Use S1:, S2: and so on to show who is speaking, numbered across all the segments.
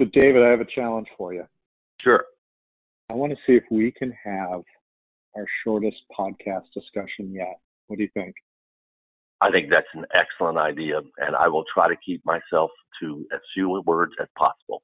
S1: So, David, I have a challenge for you.
S2: Sure.
S1: I want to see if we can have our shortest podcast discussion yet. What do you think?
S2: I think that's an excellent idea, and I will try to keep myself to as few words as possible.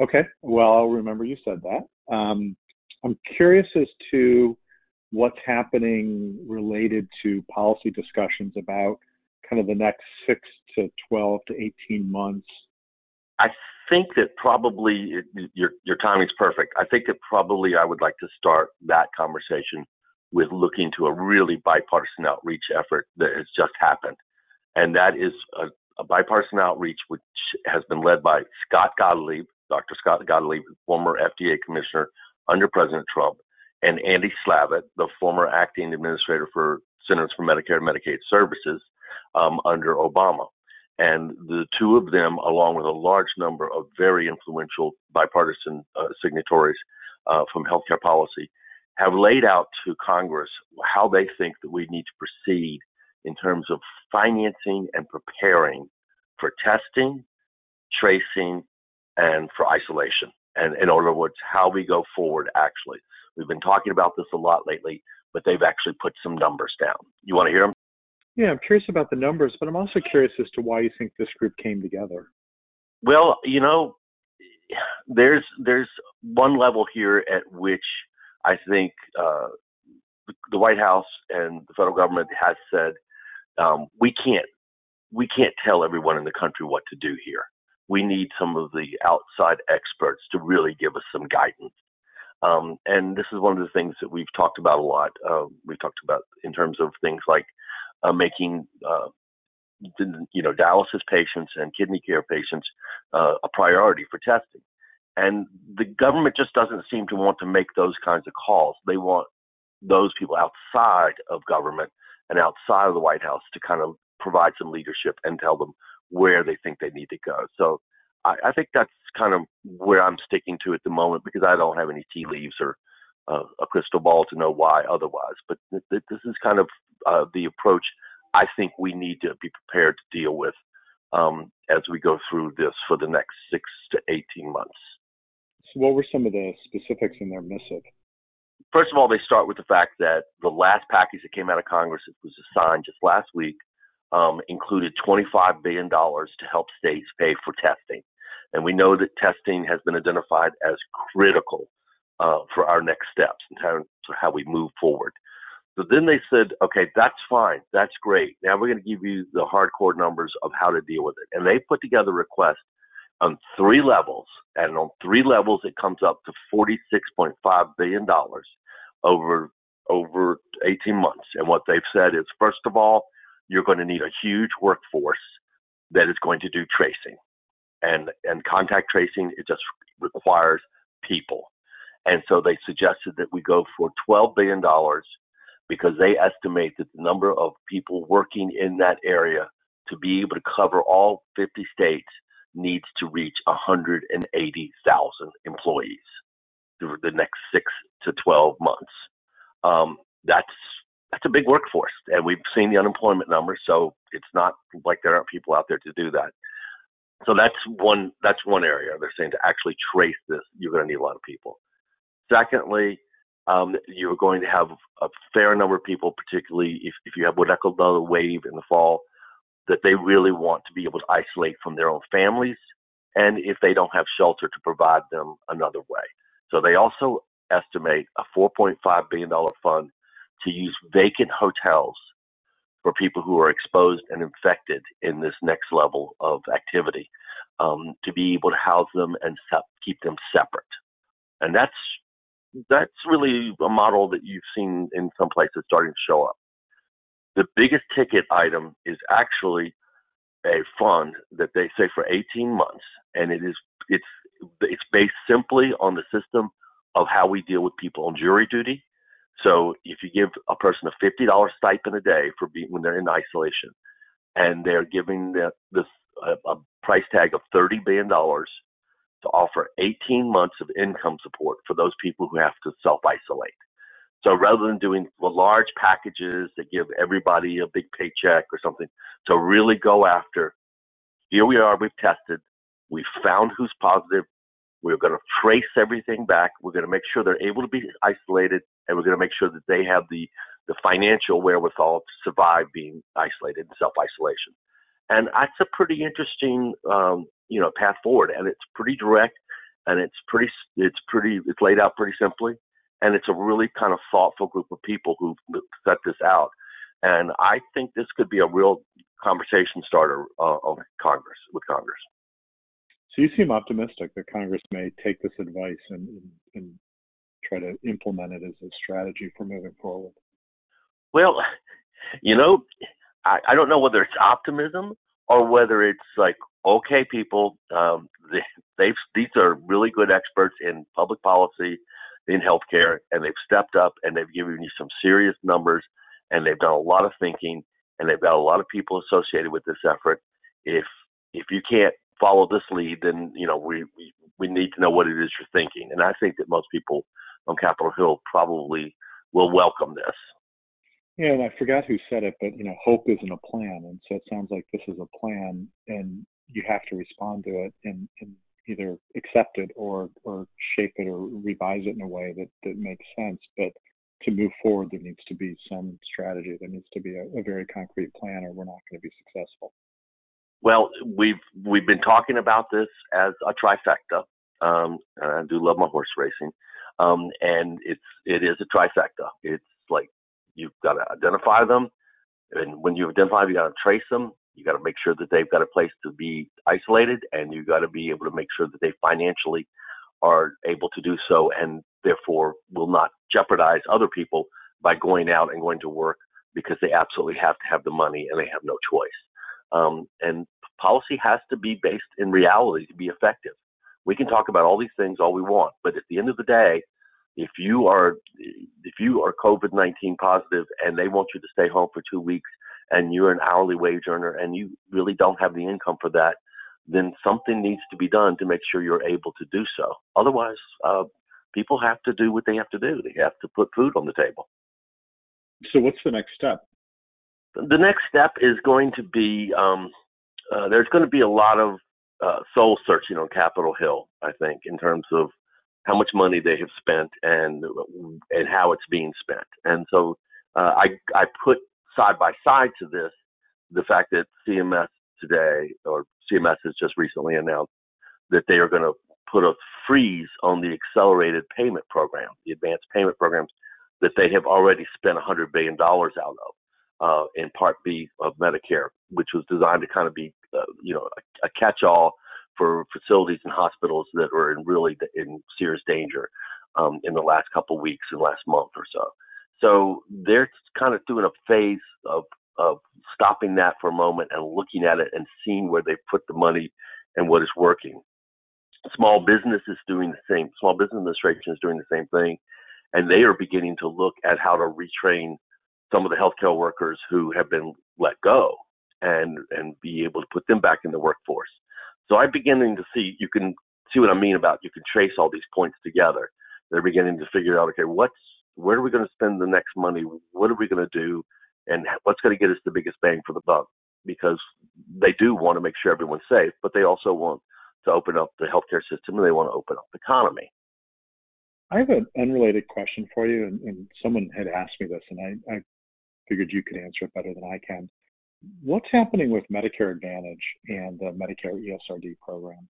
S1: Okay. Well, I'll remember you said that. Um, I'm curious as to what's happening related to policy discussions about kind of the next six to 12 to 18 months.
S2: I think that probably your your timing's perfect. I think that probably I would like to start that conversation with looking to a really bipartisan outreach effort that has just happened, and that is a, a bipartisan outreach which has been led by Scott Gottlieb, Dr. Scott Gottlieb, former FDA commissioner under President Trump, and Andy Slavitt, the former acting administrator for Centers for Medicare and Medicaid Services um, under Obama. And the two of them, along with a large number of very influential bipartisan uh, signatories uh, from healthcare policy, have laid out to Congress how they think that we need to proceed in terms of financing and preparing for testing, tracing, and for isolation. And in other words, how we go forward actually. We've been talking about this a lot lately, but they've actually put some numbers down. You want to hear them?
S1: Yeah, I'm curious about the numbers, but I'm also curious as to why you think this group came together.
S2: Well, you know, there's there's one level here at which I think uh, the White House and the federal government has said um, we can't we can't tell everyone in the country what to do here. We need some of the outside experts to really give us some guidance. Um, and this is one of the things that we've talked about a lot. Uh, we've talked about in terms of things like uh, making uh, you know dialysis patients and kidney care patients uh, a priority for testing. And the government just doesn't seem to want to make those kinds of calls. They want those people outside of government and outside of the White House to kind of provide some leadership and tell them where they think they need to go. So I, I think that's kind of where I'm sticking to at the moment because I don't have any tea leaves or uh, a crystal ball to know why otherwise. But th- th- this is kind of uh, the approach I think we need to be prepared to deal with um, as we go through this for the next six to 18 months.
S1: So, what were some of the specifics in their missive?
S2: First of all, they start with the fact that the last package that came out of Congress, it was signed just last week, um, included $25 billion to help states pay for testing. And we know that testing has been identified as critical uh, for our next steps in terms of how we move forward. So then they said, okay, that's fine. That's great. Now we're going to give you the hardcore numbers of how to deal with it. And they put together a request on three levels. And on three levels, it comes up to $46.5 billion over, over 18 months. And what they've said is, first of all, you're going to need a huge workforce that is going to do tracing. And, and contact tracing, it just requires people. And so they suggested that we go for $12 billion because they estimate that the number of people working in that area to be able to cover all 50 states needs to reach 180,000 employees through the next six to 12 months. Um, that's that's a big workforce, and we've seen the unemployment numbers, so it's not like there aren't people out there to do that. So that's one that's one area they're saying to actually trace this, you're going to need a lot of people. Secondly, um, you're going to have a fair number of people, particularly if, if you have what I call another wave in the fall, that they really want to be able to isolate from their own families and if they don't have shelter to provide them another way. So they also estimate a $4.5 billion fund to use vacant hotels for people who are exposed and infected in this next level of activity um, to be able to house them and keep them separate. And that's that's really a model that you've seen in some places starting to show up. The biggest ticket item is actually a fund that they say for 18 months, and it is it's it's based simply on the system of how we deal with people on jury duty. So if you give a person a $50 stipend a day for being when they're in isolation, and they're giving the, this a, a price tag of 30 billion dollars to offer 18 months of income support for those people who have to self isolate. So rather than doing large packages that give everybody a big paycheck or something, to really go after, here we are, we've tested, We found who's positive. We're going to trace everything back. We're going to make sure they're able to be isolated, and we're going to make sure that they have the the financial wherewithal to survive being isolated and self isolation. And that's a pretty interesting, um, you know, path forward. And it's pretty direct, and it's pretty, it's pretty, it's laid out pretty simply, and it's a really kind of thoughtful group of people who set this out. And I think this could be a real conversation starter uh, of Congress with Congress.
S1: So you seem optimistic that Congress may take this advice and, and, and try to implement it as a strategy for moving forward.
S2: Well, you know, I, I don't know whether it's optimism or whether it's like, okay, people, um, they, they've these are really good experts in public policy, in healthcare, and they've stepped up and they've given you some serious numbers, and they've done a lot of thinking, and they've got a lot of people associated with this effort. If if you can't follow this lead, then you know we we, we need to know what it is you're thinking, and I think that most people on Capitol Hill probably will welcome this.
S1: Yeah, and I forgot who said it, but you know, hope isn't a plan, and so it sounds like this is a plan, and you have to respond to it and, and either accept it or or shape it or revise it in a way that that makes sense. But to move forward, there needs to be some strategy. There needs to be a, a very concrete plan, or we're not going to be successful.
S2: Well, we've we've been talking about this as a trifecta. Um, I do love my horse racing, um, and it's it is a trifecta. It's like You've got to identify them. And when you identify you got to trace them. You got to make sure that they've got a place to be isolated, and you got to be able to make sure that they financially are able to do so, and therefore will not jeopardize other people by going out and going to work because they absolutely have to have the money and they have no choice. Um, and policy has to be based in reality to be effective. We can talk about all these things all we want, but at the end of the day, if you are if you are COVID nineteen positive and they want you to stay home for two weeks and you're an hourly wage earner and you really don't have the income for that, then something needs to be done to make sure you're able to do so. Otherwise, uh, people have to do what they have to do. They have to put food on the table.
S1: So, what's the next step?
S2: The next step is going to be um, uh, there's going to be a lot of uh, soul searching on Capitol Hill. I think in terms of how much money they have spent and and how it's being spent. And so uh, I I put side by side to this the fact that CMS today or CMS has just recently announced that they are going to put a freeze on the accelerated payment program, the advanced payment programs that they have already spent $100 billion out of uh, in Part B of Medicare, which was designed to kind of be, uh, you know, a, a catch-all for facilities and hospitals that are in really in serious danger um, in the last couple of weeks and last month or so. So they're kind of doing a phase of of stopping that for a moment and looking at it and seeing where they put the money and what is working. Small business is doing the same. Small business administration is doing the same thing, and they are beginning to look at how to retrain some of the healthcare workers who have been let go and and be able to put them back in the workforce. So I'm beginning to see, you can see what I mean about you can trace all these points together. They're beginning to figure out, okay, what's, where are we going to spend the next money? What are we going to do? And what's going to get us the biggest bang for the buck? Because they do want to make sure everyone's safe, but they also want to open up the healthcare system and they want to open up the economy.
S1: I have an unrelated question for you, and, and someone had asked me this, and I, I figured you could answer it better than I can. What's happening with Medicare Advantage and the Medicare ESRD program?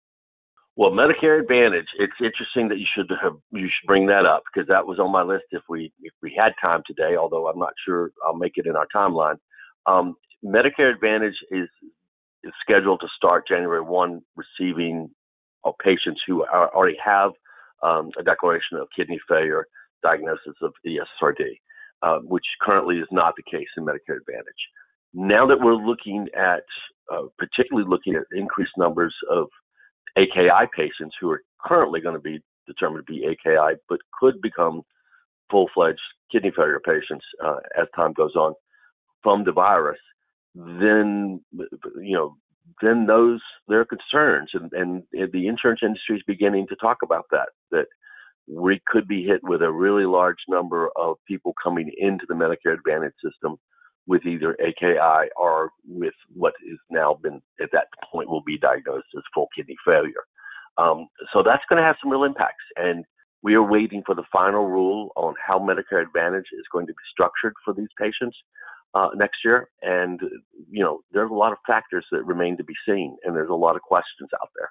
S2: Well, Medicare Advantage. It's interesting that you should have you should bring that up because that was on my list if we if we had time today. Although I'm not sure I'll make it in our timeline. Um, Medicare Advantage is is scheduled to start January one, receiving uh, patients who are, already have um, a declaration of kidney failure, diagnosis of ESRD, uh, which currently is not the case in Medicare Advantage. Now that we're looking at, uh, particularly looking at increased numbers of AKI patients who are currently going to be determined to be AKI, but could become full-fledged kidney failure patients uh, as time goes on from the virus, then you know then those there are concerns, and, and the insurance industry is beginning to talk about that that we could be hit with a really large number of people coming into the Medicare Advantage system with either AKI or with what is now been at that point will be diagnosed as full kidney failure. Um, so that's going to have some real impacts. And we are waiting for the final rule on how Medicare Advantage is going to be structured for these patients uh, next year. And, you know, there's a lot of factors that remain to be seen, and there's a lot of questions out there.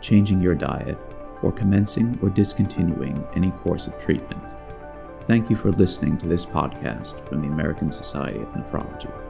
S3: changing your diet, or commencing or discontinuing any course of treatment. Thank you for listening to this podcast from the American Society of Nephrology.